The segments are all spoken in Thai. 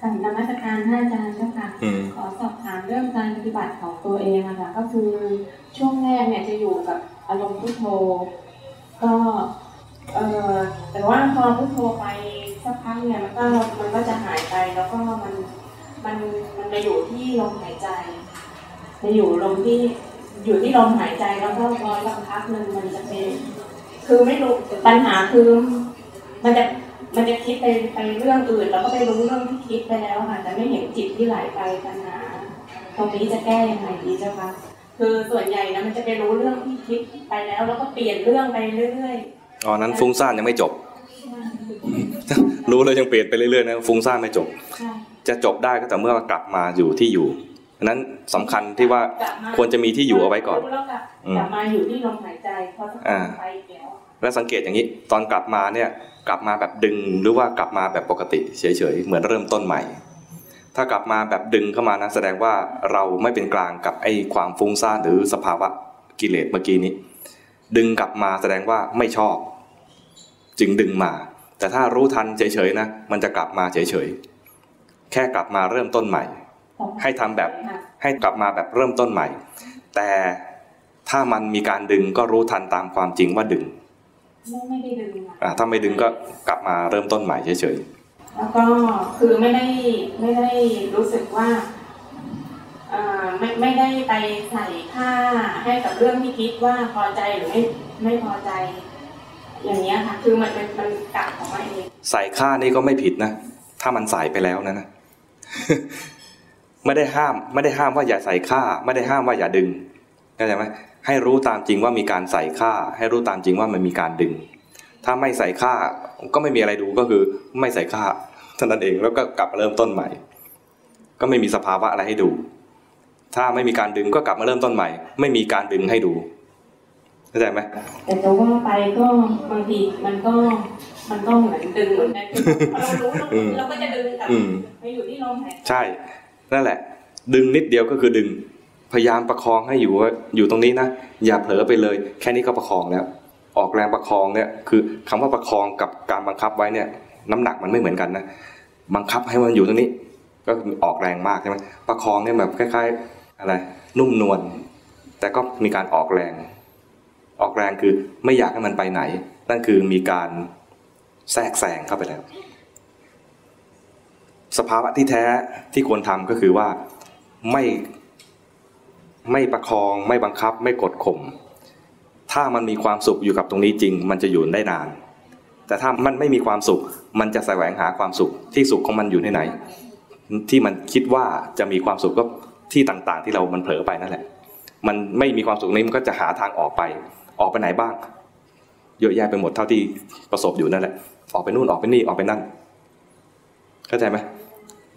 ค่ะนมัสการท่านอาจารย์เจ้าค่ะ ขอสอบถามเรื่องการปฏิบัติของตัวเองอะค่ะ ก็คือช่วงแรกเนี่ยจะอยู่กับอารมณ์พุทโธ ก็เออแต่ว่าพอพุทโธไปสักพักเนี่ยมันก็มันก็จะหายไปแล้วก็มันมันมันไปอยู่ที่ลมหายใจไปอยู่ลมที่อยู่ที่ลมหายใจแล้วก็พอสักพักหนึ่งมันจะเป็น คือไม่รู้ปัญหาคือมันจะ มันจะคิดไปไปเรื่องอื่น แล้วก็ไปรู้เรื่องที่คิดไปแล้วค่ะแต่ไม่เห็นจิตที่ไหลไปปัญหาตรงนี้จะแก้ยังไงดีเจ้าคะคือส่วนใหญ่นะมันจะไปรู้เรื่องที่คิดไปแล้ว แล้วก็เปลี่ยนเรื่องไปเรื่อยๆอ๋อนั้นฟุ้งซ่านยังไม่จบ รู้เลยยังเปลี่ยนไปเรื่อยๆนะฟุ้งซ่านไม่จบ จะจบได้ก็แต่เมื่อกลับมาอยู่ที่อยู่นั้นสำคัญที่ว่าควรจะมีที่อยู่เอาไว้ก่อนกลับมาอยู่ที่ลมหายใจพอไปแล้วแล้วสังเกตอย่างนี้ ตอนกลับมาเนี่ย กลับมาแบบดึงหรือว่ากลับมาแบบปกติเฉยๆเหมือนเริ่มต้นใหม่ ถ้ากลับมาแบบดึงเข้ามานะแสดงว่าเราไม่เป็นกลางกับไอ้ความฟุ้งซ่านหรือสภาวะกิเลสเมื่อกี้นี้ ดึงกลับมาแสดงว่าไม่ชอบ จึงดึงมา แต่ถ้ารู้ทันเฉยๆนะมันจะกลับมาเฉยๆแค่กลับมาเริ่มต้นใหม่ ให้ทำแบบให้กลับมาแบบเริ่มต้นใหม่ แต่ถ้ามันมีการดึงก็รู้ทันตามความจริงว่าดึง ไม่ได้ดึงอ่าถ้าไม่ดึงก็กลับมาเริ่มต้นใหม่เฉยๆแล้วก็คือไม่ได้ไม่ได้รู้สึกว่าอ่าไม่ไม่ได้ไปใส่ค่าให้กับเรื่องที่คิดว่าพอใจหรือไม่ไม่พอใจ อย่างเงี้ยค่ะ คือมันเป็นมันกลับของมันเองใส่ค่านี่ก็ไม่ผิดนะ ถ้ามันใส่ไปแล้วนะนะไม่ได้ห้าม ไม่ได้ห้ามว่าอย่าใส่ค่า ไม่ได้ห้ามว่าอย่าดึงเข้าใจไหม ให้รู้ตามจริงว่ามีการใส่ค่า ให้รู้ตามจริงว่ามันมีการดึง ถ้าไม่ใส่ค่าก็ไม่มีอะไรดูก็คือไม่ใส่ค่าเท่านั้นเองแล้วก็กลับมาเริ่มต้นใหม่ ก็ไม่มีสภาวะอะไรให้ดู ถ้าไม่มีการดึงก็กลับมาเริ่มต้นใหม่ ไม่มีการดึงให้ดูเข้าใจไหมแต่จะว่าไปก็บางทีมันก็มันก็เหมือนดึงเหมือนกันพอเรารู้เราก็จะดึงกลับไปอยู่ที่ลมหายใช่นั่นแหละ ดึงนิดเดียวก็คือดึง พยายามประคองให้อยู่อยู่ตรงนี้นะอย่าเผลอไปเลย แค่นี้ก็ประคองแล้วออกแรงประคองเนี่ยคือคำว่าประคองกับการบังคับไว้เนี่ยน้ำหนักมันไม่เหมือนกันนะบังคับให้มันอยู่ตรงนี้ ก็ออกแรงมากใช่ไหมประคองเนี่ยแบบคล้ายๆอะไรนุ่มนวลแต่ก็มีการออกแรง ออกแรงคือไม่อยากให้มันไปไหน นั่นคือมีการแทรกแซงเข้าไปแล้ว สภาวะที่แท้ที่ควรทำก็คือว่าไม่ ไม่ประคองไม่บังคับไม่กดข่มถ้ามันมีความสุขอยู่กับตรงนี้จริง มันจะอยู่ได้นาน แต่ถ้ามันไม่มีความสุข มันจะแสวงหาความสุขที่สุขของมันอยู่ในไหน ที่มันคิดว่าจะมีความสุขก็ที่ต่างๆ ที่เรามันเผลอไปนั่นแหละ มันไม่มีความสุขนี้มันก็จะหาทางออกไป ออกไปไหนบ้าง เยอะแยะไปหมดเท่าที่ประสบอยู่นั่นแหละ ออกไปนู่นออกไปนี่ออกไปนั่น เข้าใจไหม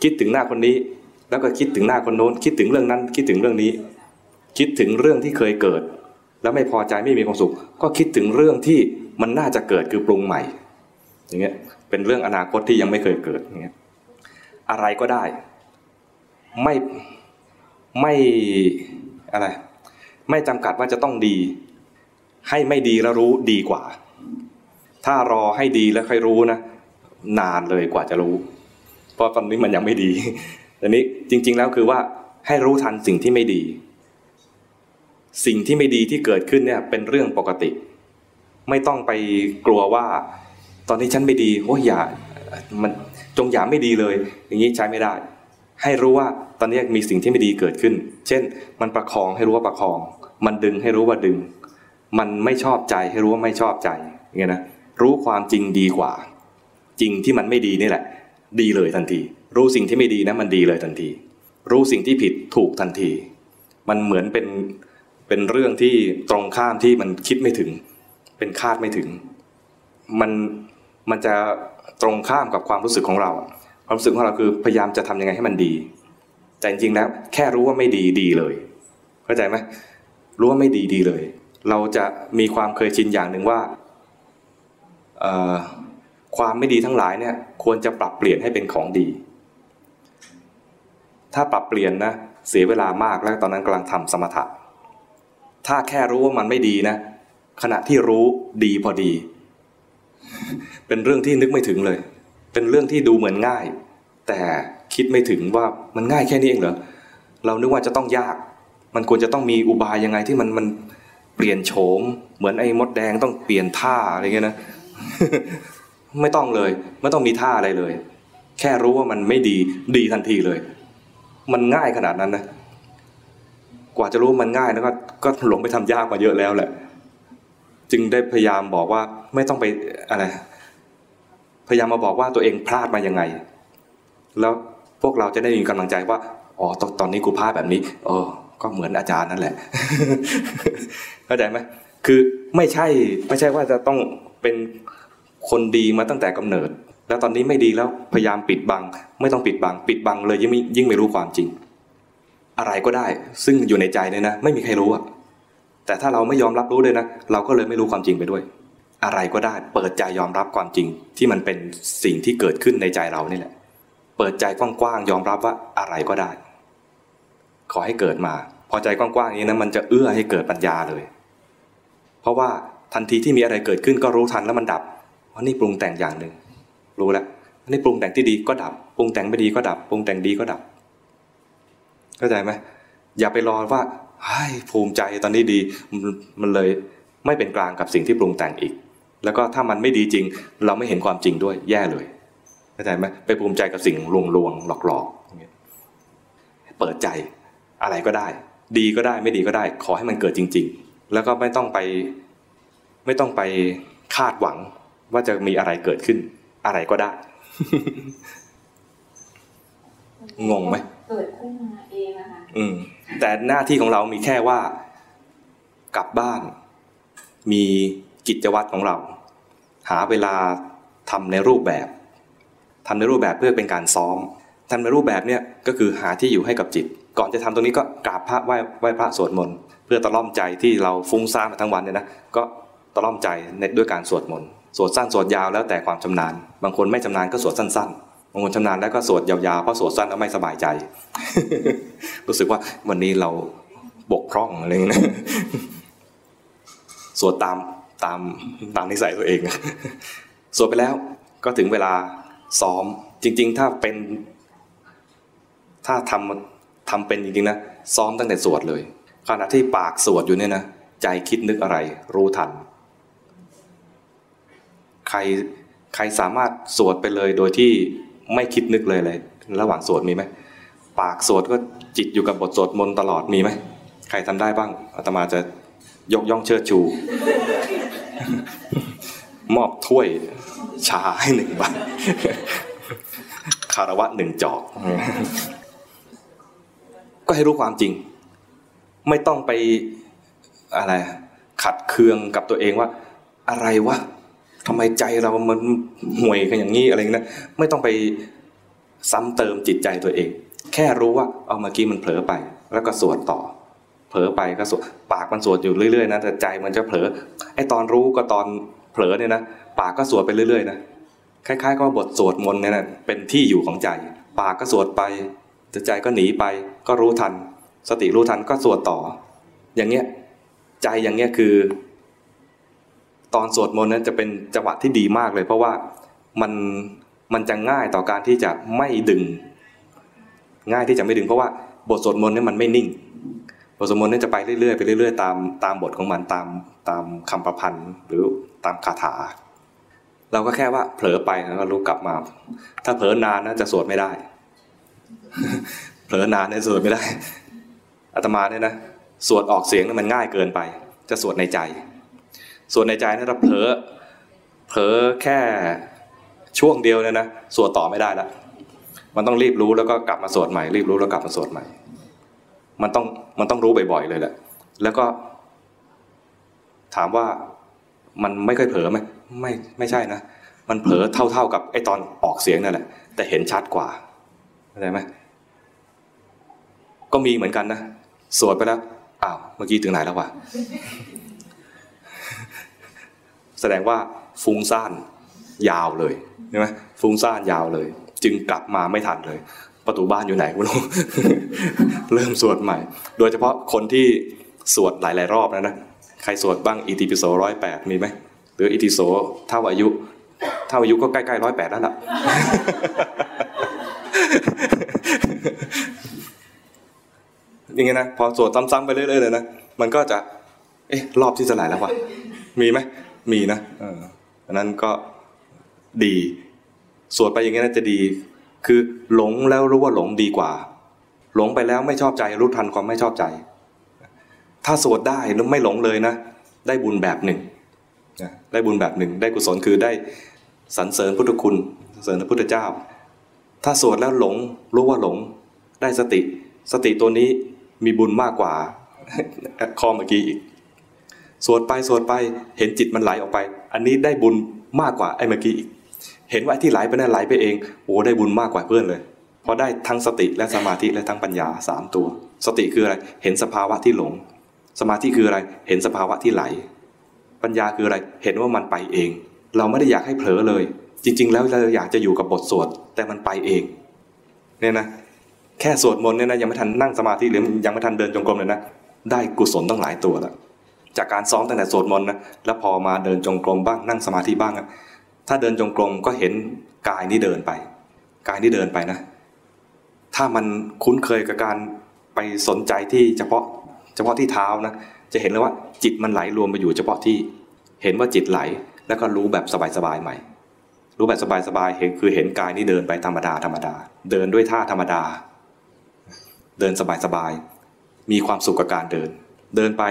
คิดถึงหน้าคนนี้ แล้วก็คิดถึงหน้าคนโน้น คิดถึงเรื่องนั้น คิดถึงเรื่องนี้ คิดถึงเรื่องที่เคยเกิด แล้วไม่พอใจไม่มีความสุข ก็คิดถึงเรื่องที่มันน่าจะเกิดคือปรุงใหม่ อย่างเงี้ยเป็นเรื่องอนาคตที่ยังไม่เคยเกิดอย่างเงี้ยอะไรก็ได้ ไม่ไม่อะไร ไม่จำกัดว่าจะต้องดี ให้ไม่ดีแล้วรู้ดีกว่า ถ้ารอให้ดีแล้วค่อยรู้นะนานเลยกว่าจะรู้ เพราะตอนนี้มันยังไม่ดีแต่นี้จริง ๆ แล้วคือว่าให้รู้ทันสิ่งที่ไม่ดี สิ่งที่ไม่ดีที่เกิดขึ้นเนี่ยเป็นเรื่องปกติ ไม่ต้องไปกลัวว่า ตอนนี้ฉันไม่ดีโอ้ยอย่ามันจงอย่าไม่ดีเลย อย่างนี้ใช้ไม่ได้ ให้รู้ว่าตอนนี้มีสิ่งที่ไม่ดีเกิดขึ้น เช่น มันประคองให้รู้ว่าประคอง มันดึงให้รู้ว่าดึง มันไม่ชอบใจให้รู้ว่าไม่ชอบใจอย่างเงี้ยนะรู้ความจริงดีกว่า จริงที่มันไม่ดีนี่แหละ ดีเลยทันที รู้สิ่งที่ไม่ดีนะมันดีเลยทันที รู้สิ่งที่ผิดถูกทันที มันเหมือนเป็น เป็นเรื่องที่ตรงข้ามที่มันคิดไม่ถึง เป็นคาดไม่ถึง มันมันจะตรงข้ามกับความรู้สึกของเรา ความรู้สึกของเราคือพยายามจะทำยังไงให้มันดี แต่จริงๆแล้วแค่รู้ว่าไม่ดีดีเลย เข้าใจไหมรู้ว่าไม่ดีดีเลย เราจะมีความเคยชินอย่างหนึ่งว่าความไม่ดีทั้งหลายเนี่ยควรจะปรับเปลี่ยนให้เป็นของดี ถ้าปรับเปลี่ยนนะเสียเวลามากแล้วตอนนั้นกำลังทำสมถะ ถ้าแค่รู้ว่ามันไม่ดีนะ ขณะที่รู้ดีพอดี เป็นเรื่องที่นึกไม่ถึงเลย เป็นเรื่องที่ดูเหมือนง่าย แต่คิดไม่ถึงว่ามันง่ายแค่นี้เองเหรอเรานึกว่าจะต้องยาก มันควรจะต้องมีอุบายยังไงที่มันมันเปลี่ยนโฉม เหมือนไอ้มดแดงต้องเปลี่ยนท่าอะไรเงี้ยนะไม่ต้องเลย ไม่ต้องมีท่าอะไรเลย แค่รู้ว่ามันไม่ดีดีทันทีเลย มันง่ายขนาดนั้นนะ กว่าจะรู้มันง่ายแล้วก็ก็หลงไปทำยากมาเยอะแล้วแหละ จึงได้พยายามบอกว่าไม่ต้องไปอะไรพยายามมาบอกว่าตัวเองพลาดมายังไง แล้วพวกเราจะได้มีกำลังใจว่าอ๋อตตอนนี้กูพลาดแบบนี้เออก็เหมือนอาจารย์นั่นแหละ เข้าใจไหมคือไม่ใช่ไม่ใช่ว่าจะต้องเป็นคนดีมาตั้งแต่กำเนิด แล้วตอนนี้ไม่ดีแล้วพยายามปิดบัง ไม่ต้องปิดบัง ปิดบังเลยยิ่งยิ่งไม่รู้ความจริง อะไรก็ได้ ซึ่งอยู่ในใจเนี่ยนะ ไม่มีใครรู้อะแต่ถ้าเราไม่ยอมรับรู้เลยนะ เราก็เลยไม่รู้ความจริงไปด้วย อะไรก็ได้ เปิดใจยอมรับความจริง ที่มันเป็นสิ่งที่เกิดขึ้นในใจเรานี่แหละ เปิดใจกว้างๆยอมรับว่าอะไรก็ได้ ขอให้เกิดมา พอใจกว้างๆองนี้นะมันจะเอื้อให้เกิดปัญญาเลย เพราะว่าทันทีที่มีอะไรเกิดขึ้นก็รู้ทันแล้วมันดับเพราะนี่ปรุงแต่งอย่างหนึ่งรู้แล้วนนี้ปรุงแต่งที่ดีก็ดับ ปรุงแต่งไม่ดีก็ดับ ปรุงแต่งดีก็ดับ เข้าใจไหมอย่าไปรอว่าไอ้ภูมิใจตอนนี้ดีมันเลยไม่เป็นกลางกับสิ่งที่ปรุงแต่งอีก แล้วก็ถ้ามันไม่ดีจริง เราไม่เห็นความจริงด้วยแย่เลยเข้าใจไหมไปภูมิใจกับสิ่งลวงลวงหลอกหลอกเปิดใจอะไรก็ได้ ดีก็ได้ไม่ดีก็ได้ ขอให้มันเกิดจริง ๆ แล้วก็ไม่ต้องไปไม่ต้องไปคาดหวังว่าจะมีอะไรเกิดขึ้น อะไรก็ได้ งงไหมเกิด ขึ้นมาเองอะค่ะอืม แต่หน้าที่ของเรามีแค่ว่ากลับบ้าน มีกิจวัตรของเรา หาเวลาทำในรูปแบบทำในรูปแบบเพื่อเป็นการซ้อมทำในรูปแบบเนี่ยก็คือหาที่อยู่ให้กับจิต ก่อนจะทำตรงนี้ก็กราบพระไหว้ไหว้พระสวดมนต์เพื่อตะล่อมใจที่เราฟุ้งซ่านมาทั้งวันเนี่ยนะก็ตะล่อมใจในด้วยการสวดมนต์สวดสั้นสวดยาวแล้วแต่ความชำนาญ บางคนไม่ชำนาญก็สวดสั้น ๆางคนชำนาญแล้วก็สวดยาวๆเพราะสวดสั้นแล้วไม่สบายใจ รู้สึกว่าวันนี้เราบกพร่องอะไรอย่างเงี้ยสวดตามตามตามนิสัยตัวเองสวดไปแล้วก็ถึงเวลาซ้อม จริง ๆ ถ้าเป็น ถ้าทำทำเป็นจริงๆนะซ้อมตั้งแต่สวดเลย ขณะที่ปากสวดอยู่เนี่ยนะใจคิดนึกอะไร รู้ทัน ใครใครสามารถสวดไปเลยโดยที่ ไม่คิดนึกเลยเลย ระหว่างสวดมีไหมปากสวดก็จิตอยู่กับบทสวดมนต์ตลอดมีไหมใครทำได้บ้างอาตมาจะยกย่องเชิดชู มอบถ้วยชาให้หนึ่งใบคารวะหนึ่งจอก ก็ให้รู้ความจริง ไม่ต้องไปอะไร ขัดเคืองกับตัวเองว่า อะไรวะ ทำไมใจเรามันห่วยกันอย่างนี้อะไรเงี้ยไม่ต้องไปซ้ำเติมจิตใจตัวเอง แค่รู้ว่าเอาเมื่อกี้มันเผลอไป แล้วก็สวดต่อ เผลอไปก็สวดปากมันสวดอยู่เรื่อยๆนะแต่ใจมันจะเผลอไอตอนรู้ก็ตอนเผลอเนี่ยนะปากก็สวดไปเรื่อยๆนะคล้ายๆก็บทสวดมนต์เนี่ยนะเป็นที่อยู่ของใจ ปากก็สวดไปแต่ใจก็หนีไปก็รู้ทัน สติรู้ทันก็สวดต่อ อย่างเงี้ยใจอย่างเงี้ยคือ อนสวดมนต์นั้นจะเป็นจังหวะที่ดีมากเลย เพราะว่ามันมันจะง่ายต่อการที่จะไม่ดึง ง่ายที่จะไม่ดึง เพราะว่าบทสวดมนต์นี่มันไม่นิ่ง บทสวดมนต์นี่จะไปเรื่อยๆไปเรื่อยๆตามตามบทของมันตามตามคำประพันธ์หรือตามคาถา เราก็แค่ว่าเผลอไปแล้วก็รู้กลับมา ถ้าเผลอนานนะจะสวดไม่ได้ เผลอนานเนี่ยสวดไม่ได้อาตมาเนี่ยนะสวดออกเสียงมันง่ายเกินไป จะสวดในใจ ส่วนในใจนะถ้าเผลอเผลอแค่ช่วงเดียวเนี่ยนะสวดต่อไม่ได้ละมันต้องรีบรู้แล้วก็กลับมาสวดใหม่ รีบรู้แล้วกลับมาสวดใหม่ มันต้องมันต้องรู้บ่อยๆเลยแหละ แล้วก็ ถามว่ามันไม่ค่อยเผลอไหมไม่ไม่ใช่นะมันเผลอเท่าๆกับไอ้ตอนออกเสียงนั่นแหละ แต่เห็นชัดกว่าเข้าใจไหมก็มีเหมือนกันนะสวดไปแล้วอ้าวเมื่อกี้ถึงไหนแล้ววะ แสดงว่าฟุ้งซ่านยาวเลยใช่ไหมฟุ้งซ่านยาวเลย จึงกลับมาไม่ทันเลย ประตูบ้านอยู่ไหนไม่รู้เริ่มสวดใหม่ โดยเฉพาะคนที่สวดหลายๆรอบนะนะใครสวดบ้างอิติปิโสร้อยแปดมีไหมหรืออิติโสเท่าอายุถ้าอายุก็ใกล้ๆร้อยแปดแล้วล่ะอย่างเงี้ยนะพอสวดซ้ำๆไปเรื่อยๆเลยนะมันก็จะ เอ๊ะรอบที่จะไหลแล้ววะมีไหม มีนะเอออันนั้นก็ดี สวดไปอย่างเงี้ยนะจะดี คือหลงแล้วรู้ว่าหลงดีกว่า หลงไปแล้วไม่ชอบใจรู้ทันความไม่ชอบใจ ถ้าสวดได้แล้วไม่หลงเลยนะ ได้บุญแบบหนึ่งนะได้บุญแบบหนึ่ง ได้กุศลคือได้สรรเสริญพุทธคุณสรรเสริญพระพุทธเจ้า ถ้าสวดแล้วหลงรู้ว่าหลง ได้สติ สติตัวนี้มีบุญมากกว่าข้อเมื่อกี้อีก สวดไปสวดไปเห็นจิตมันไหลออกไป อันนี้ได้บุญมากกว่าไอ้เมื่อกี้อีก เห็นว่าที่ไหลไปนั่นไหลไปเองโอ้ได้บุญมากกว่าเพื่อนเลยเพราะได้ทั้งสติและสมาธิและทั้งปัญญาสามตัว สติคืออะไรเห็นสภาวะที่หลง สมาธิคืออะไรเห็นสภาวะที่ไหล ปัญญาคืออะไรเห็นว่ามันไปเอง เราไม่ได้อยากให้เผลอเลย จริง ๆ แล้วเราอยากจะอยู่กับบทสวดแต่มันไปเองเนี่ยนะแค่สวดมนต์เนี่ยนะยังไม่ทันนั่งสมาธิหรือยังไม่ทันเดินจงกรมเลยนะได้กุศลต้องหลายตัวแล้ว จากการซ้อมตั้งแต่สวดมนต์นะแล้วพอมาเดินจงกรมบ้างนั่งสมาธิบ้างอะถ้าเดินจงกรมก็เห็นกายนี่เดินไป กายนี่เดินไปนะ ถ้ามันคุ้นเคยกับการไปสนใจที่เฉพาะเฉพาะที่เท้านะจะเห็นเลยว่าจิตมันไหลรวมไปอยู่เฉพาะที่เห็นว่าจิตไหลแล้วก็รู้แบบสบายๆใหม่ รู้แบบสบายๆเห็นคือเห็นกายนี่เดินไปธรรมดาธรรมดา เดินด้วยท่าธรรมดา เดินสบายๆมีความสุขกับการเดิน เดินไป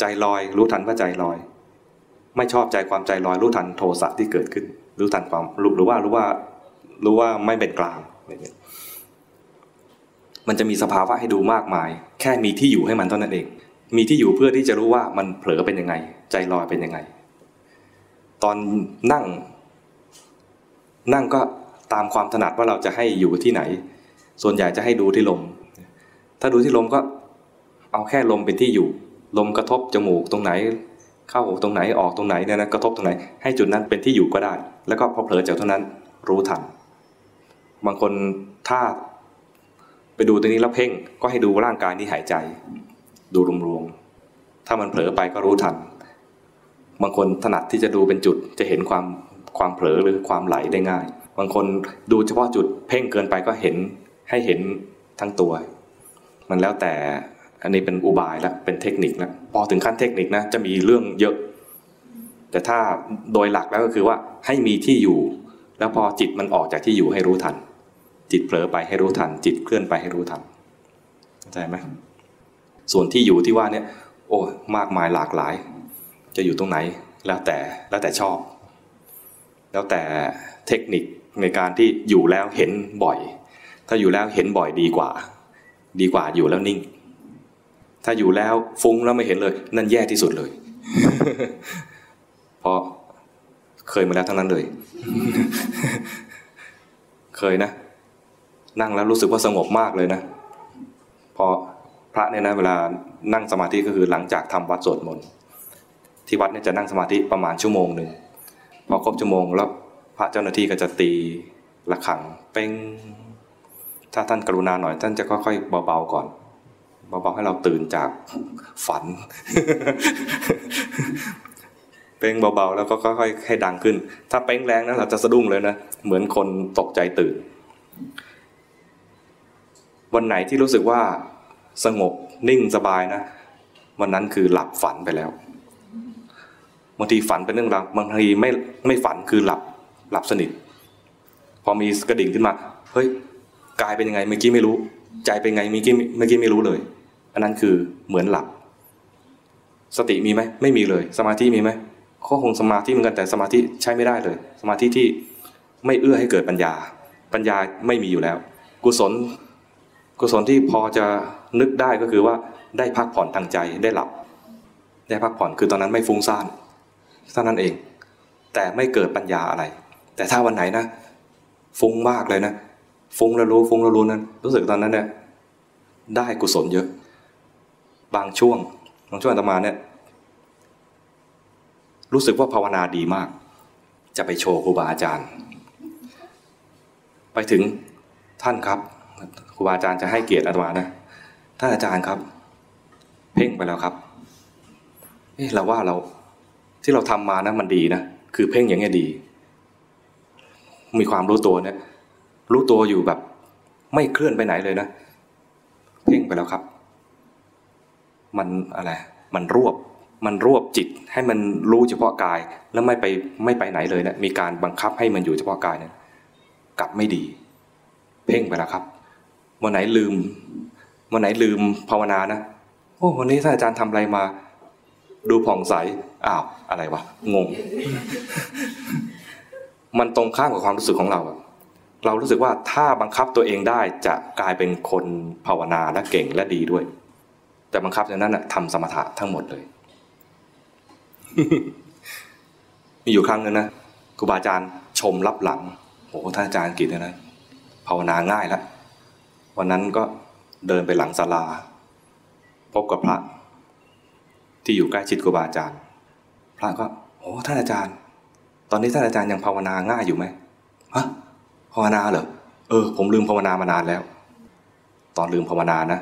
ใจลอย รู้ทันว่าใจลอย ไม่ชอบใจความใจลอย รู้ทันโทสะที่เกิดขึ้น รู้ทันความรู้หรือว่ารู้ว่ารู้ว่าไม่เป็นกลางมันจะมีสภาวะให้ดูมากมาย แค่มีที่อยู่ให้มันเท่านั้นเอง มีที่อยู่เพื่อที่จะรู้ว่ามันเผลอเป็นยังไง ใจลอยเป็นยังไง ตอนนั่ง นั่งก็ตามความถนัดว่าเราจะให้อยู่ที่ไหน ส่วนใหญ่จะให้ดูที่ลม ถ้าดูที่ลมก็เอาแค่ลมเป็นที่อยู่ ลมกระทบจมูกตรงไหน เข้าตรงไหนออกตรงไหนเนี่ยนะกระทบตรงไหน ให้จุดนั้นเป็นที่อยู่ก็ได้ แล้วก็พอเผลอจากเท่านั้นรู้ทัน บางคนถ้าไปดูตรงนี้แล้วเพ่งก็ให้ดูร่างกายที่หายใจ ดูรวมๆถ้ามันเผลอไปก็รู้ทัน บางคนถนัดที่จะดูเป็นจุดจะเห็นความความเผลอหรือความไหลได้ง่าย บางคนดูเฉพาะจุดเพ่งเกินไปก็เห็นให้เห็นทั้งตัว มันแล้วแต่ อันนี้เป็นอุบายแล้วเป็นเทคนิคแล้วพอถึงขั้นเทคนิคนะจะมีเรื่องเยอะ แต่ถ้าโดยหลักแล้วก็คือว่าให้มีที่อยู่ แล้วพอจิตมันออกจากที่อยู่ให้รู้ทัน จิตเผลอไปให้รู้ทัน จิตเคลื่อนไปให้รู้ทันเข้าใจไหมส่วนที่อยู่ที่ว่าเนี่ยโอ้มากมายหลากหลาย จะอยู่ตรงไหนแล้วแต่แล้วแต่ชอบ แล้วแต่เทคนิคในการที่อยู่แล้วเห็นบ่อย ถ้าอยู่แล้วเห็นบ่อยดีกว่า ดีกว่าอยู่แล้วนิ่ง ถ้าอยู่แล้วฟุ้งแล้วไม่เห็นเลย นั่นแย่ที่สุดเลย เพราะเคยมาแล้วทั้งนั้นเลย เคยนะ นั่งแล้วรู้สึกว่าสงบมากเลยนะพอพระเนี่ยนะเวลานั่งสมาธิก็คือหลังจากทำวัดสวดมนต์ที่วัดเนี่ยจะนั่งสมาธิประมาณชั่วโมงหนึ่งพอครบชั่วโมงแล้วพระเจ้าหน้าที่ก็จะตีระฆังเป้งถ้าท่านกรุณาหน่อย ท่านจะค่อยๆเบาๆก่อน เบาๆให้เราตื่นจากฝัน เป้งเบาๆ แล้วก็ค่อยๆให้ดังขึ้น ถ้าเป้งแรงนะเราจะสะดุ้งเลยนะ เหมือนคนตกใจตื่น วันไหนที่รู้สึกว่าสงบนิ่งสบายนะ วันนั้นคือหลับฝันไปแล้ว บางทีฝันเป็นเรื่องราวบางทีไม่ไม่ฝันคือหลับหลับสนิท พอมีกระดิ่งขึ้นมา เฮ้ยกายเป็นยังไงเมื่อกี้ไม่รู้ ใจเป็นไงเมื่อกี้เมื่อกี้ไม่รู้เลย อันนั้นคือเหมือนหลับ สติมีไหมไม่มีเลย สมาธิมีไหมก็คงสมาธิเหมือนกันแต่สมาธิใช้ไม่ได้เลย สมาธิที่ไม่เอื้อให้เกิดปัญญา ปัญญาไม่มีอยู่แล้ว กุศล กุศลที่พอจะนึกได้ก็คือว่าได้พักผ่อนทางใจได้หลับ ได้พักผ่อนคือตอนนั้นไม่ฟุ้งซ่านเท่านั้นเอง แต่ไม่เกิดปัญญาอะไร แต่ถ้าวันไหนนะ ฟุ้งมากเลยนะ ฟุ้งแล้วรู้ฟุ้งแล้วรู้นั้น รู้สึกตอนนั้นเนี่ยได้กุศลเยอะ บางช่วงบางช่วงอาตมาเนี่ยรู้สึกว่าภาวนาดีมาก จะไปโชว์ครูบาอาจารย์ ไปถึงท่านครับครูบาอาจารย์จะให้เกียรติอาตมานะท่านอาจารย์ครับ เพ่งไปแล้วครับเอ๊ะเราว่าเราที่เราทำมานะมันดีนะคือเพ่งอย่างเงี้ยดี มีความรู้ตัวเนี่ยรู้ตัวอยู่แบบ ไม่เคลื่อนไปไหนเลยนะ เพ่งไปแล้วครับ มันอะไรมันรวบมันรวบจิตให้มันรู้เฉพาะกายแล้วไม่ไปไม่ไปไหนเลยเนะี่ยมีการบังคับให้มันอยู่เฉพาะกายเนี่ยกลับไม่ดี เพ่งไปแล้วครับวันไหนลืมวันไหนลืมภาวนานะโอ้วันนี้ท่านอาจารย์ทำอะไรมา ดูผ่องใสอ้าวอะไรวะงง มันตรงข้ามกับความรู้สึกของเราเรารู้สึกว่าถ้าบังคับตัวเองได้จะกลายเป็นคนภาวนาและเก่งและดีด้วย แต่บังคับอย่างนั้นทำสมถะทั้งหมดเลย มีอยู่ครั้งนึงนะครูบาอาจารย์ชมรับหลังโอ้ท่านอาจารย์กิจเนี่ยนะภาวนาง่ายแล้ววันนั้นก็เดินไปหลังศาลา พบกับพระ ที่อยู่ใกล้ชิดครูบาอาจารย์ พระก็โอ้ท่านอาจารย์ ตอนนี้ท่านอาจารย์ยังภาวนาง่ายอยู่ไหมฮะภาวนาเหรอเออ ผมลืมภาวนามานานแล้ว ตอนลืมภาวนานะ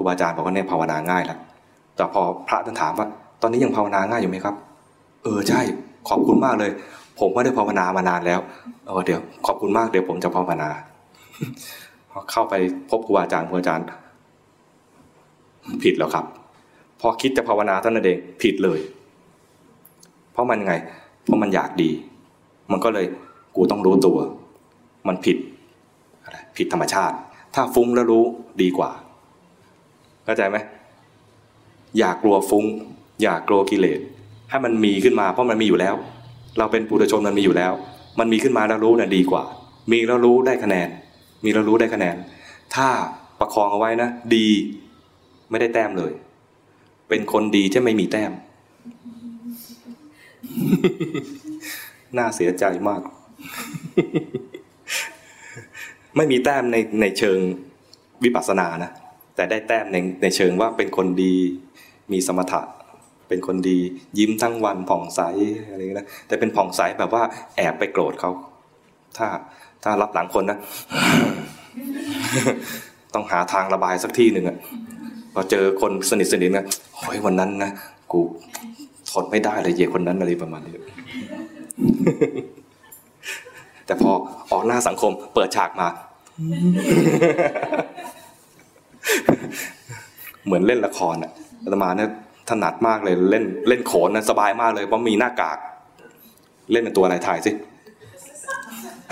รูบาอาจารย์บอกว่าเนี่ยภาวนาง่ายแล้วแต่พอพระท่านถามว่า ตอนนี้ยังภาวนาง่ายอยู่ไหมครับ เออใช่ขอบคุณมากเลย ผมไม่ได้ภาวนามานานแล้วเออเดี๋ยวขอบคุณมากเดี๋ยวผมจะภาวนาพอเข้าไปพบครูบาอาจารย์ครูอาจารย์ ผิดแล้วครับ พอคิดจะภาวนาเท่านั้นเองผิดเลย เพราะมันไง เพราะมันอยากดี มันก็เลยกูต้องรู้ตัว มันผิด ผิดธรรมชาติ ถ้าฟุ้งแล้วรู้ดีกว่า เข้าใจไหมอย่ากลัวฟุ้ง อย่ากลัวกิเลสให้มันมีขึ้นมาเพราะมันมีอยู่แล้ว เราเป็นปุถุชนมันมีอยู่แล้ว มันมีขึ้นมาแล้วรู้น่ะดีกว่า มีแล้วรู้ได้คะแนน มีแล้วรู้ได้คะแนน ถ้าประคองเอาไว้นะ ดีไม่ได้แต้มเลย เป็นคนดีที่ไม่มีแต้ม น่าเสียใจมาก ไม่มีแต้มในในเชิงวิปัสสนานะ แต่ได้แต้มในในเชิงว่าเป็นคนดีมีสมถะ เป็นคนดียิ้มทั้งวันผ่องใสอะไรเงี้ยนะแต่เป็นผ่องใสแบบว่าแอบไปโกรธเขาถ้าถ้ารับหลังคนนะ ต้องหาทางระบายสักที่หนึ่งอะพอเจอคนสนิทสนิทกันโอ้ยวันนั้นนะกูทนไม่ได้เลยเย่คนนั้นอะไรประมาณนี้แต่พอออกหน้าสังคมเปิดฉากมา เหมือนเล่นละครอะอาตมาเนี่ยถนัดมากเลยเล่นเล่นโขนนะสบายมากเลยเพราะมีหน้ากาก เล่นเป็นตัวอะไรถ่ายสิ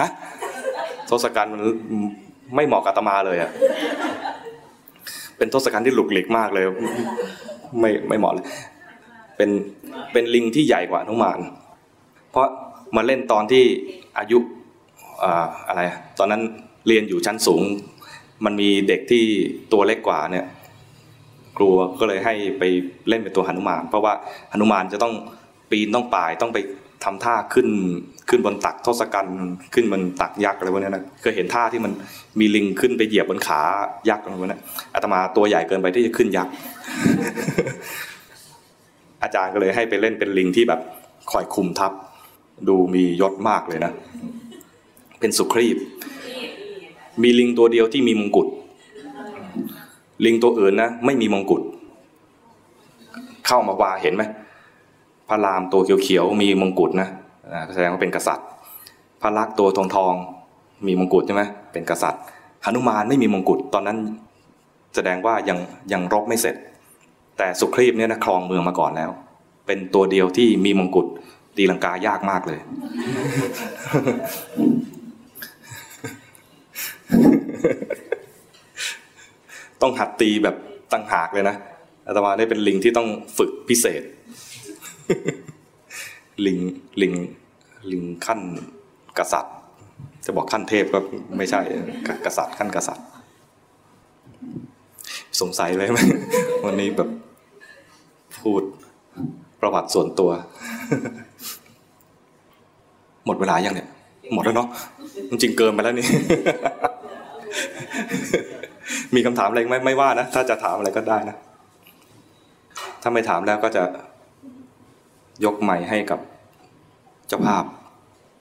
ฮะทศกัณฐ์มันไม่เหมาะกับอาตมาเลยอะเป็นทศกัณฐ์ที่หลุกหลิกมากเลย ไม่ไม่เหมาะเลยเป็นเป็นลิงที่ใหญ่กว่านุมาน เพราะมาเล่นตอนที่อายุอะไร ตอนนั้นเรียนอยู่ชั้นสูง มันมีเด็กที่ตัวเล็กกว่าเนี่ย กลัวก็เลยให้ไปเล่นเป็นตัวหนุมาน เพราะว่าหนุมานจะต้องปีนต้องป่ายต้องไปทำท่าขึ้นขึ้นบนตักทศกัณฐ์ขึ้นบนตักยักษ์อะไรพวกนี้นะเคยเห็นท่าที่มันมีลิงขึ้นไปเหยียบบนขายักษ์อะไรพวกนี้อาตมาตัวใหญ่เกินไปที่จะขึ้นยักษ์อาจารย์ก็เลยให้ไปเล่นเป็นลิงที่แบบคอยคุมทัพ ดูมียศมากเลยนะ เป็นสุครีพมีลิงตัวเดียวที่มีมงกุฎ ลิงตัวอื่นนะไม่มีมงกุฎเข้ามาวาเห็นไหมพระรามตัวเขียวๆมีมงกุฎนะแสดงว่าเป็นกษัตริย์ พระลักษมณ์ตัวทองทองมีมงกุฎใช่ไหมเป็นกษัตริย์หนุมานไม่มีมงกุฎตอนนั้นแสดงว่ายังยังรบไม่เสร็จ แต่สุครีพเนี่ยนะครองเมืองมาก่อนแล้ว เป็นตัวเดียวที่มีมงกุฎตีลังกายากมากเลย ต้องหัดตีแบบตั้งหากเลยนะอาตมาได้เป็นลิงที่ต้องฝึกพิเศษ ลิงลิงลิงขั้นกษัตริย์ จะบอกขั้นเทพก็ไม่ใช่กษัตริย์ขั้นกษัตริย์ สงสัยเลยไหมวันนี้แบบพูดประวัติส่วนตัว หมดเวลายังเนี่ย หมดแล้วเนาะมันจริงเกินไปแล้วนี่ มีคำถามอะไรไม่ไม่ว่านะ ถ้าจะถามอะไรก็ได้นะ ถ้าไม่ถามแล้วก็จะยกใหม่ให้กับเจ้าภาพ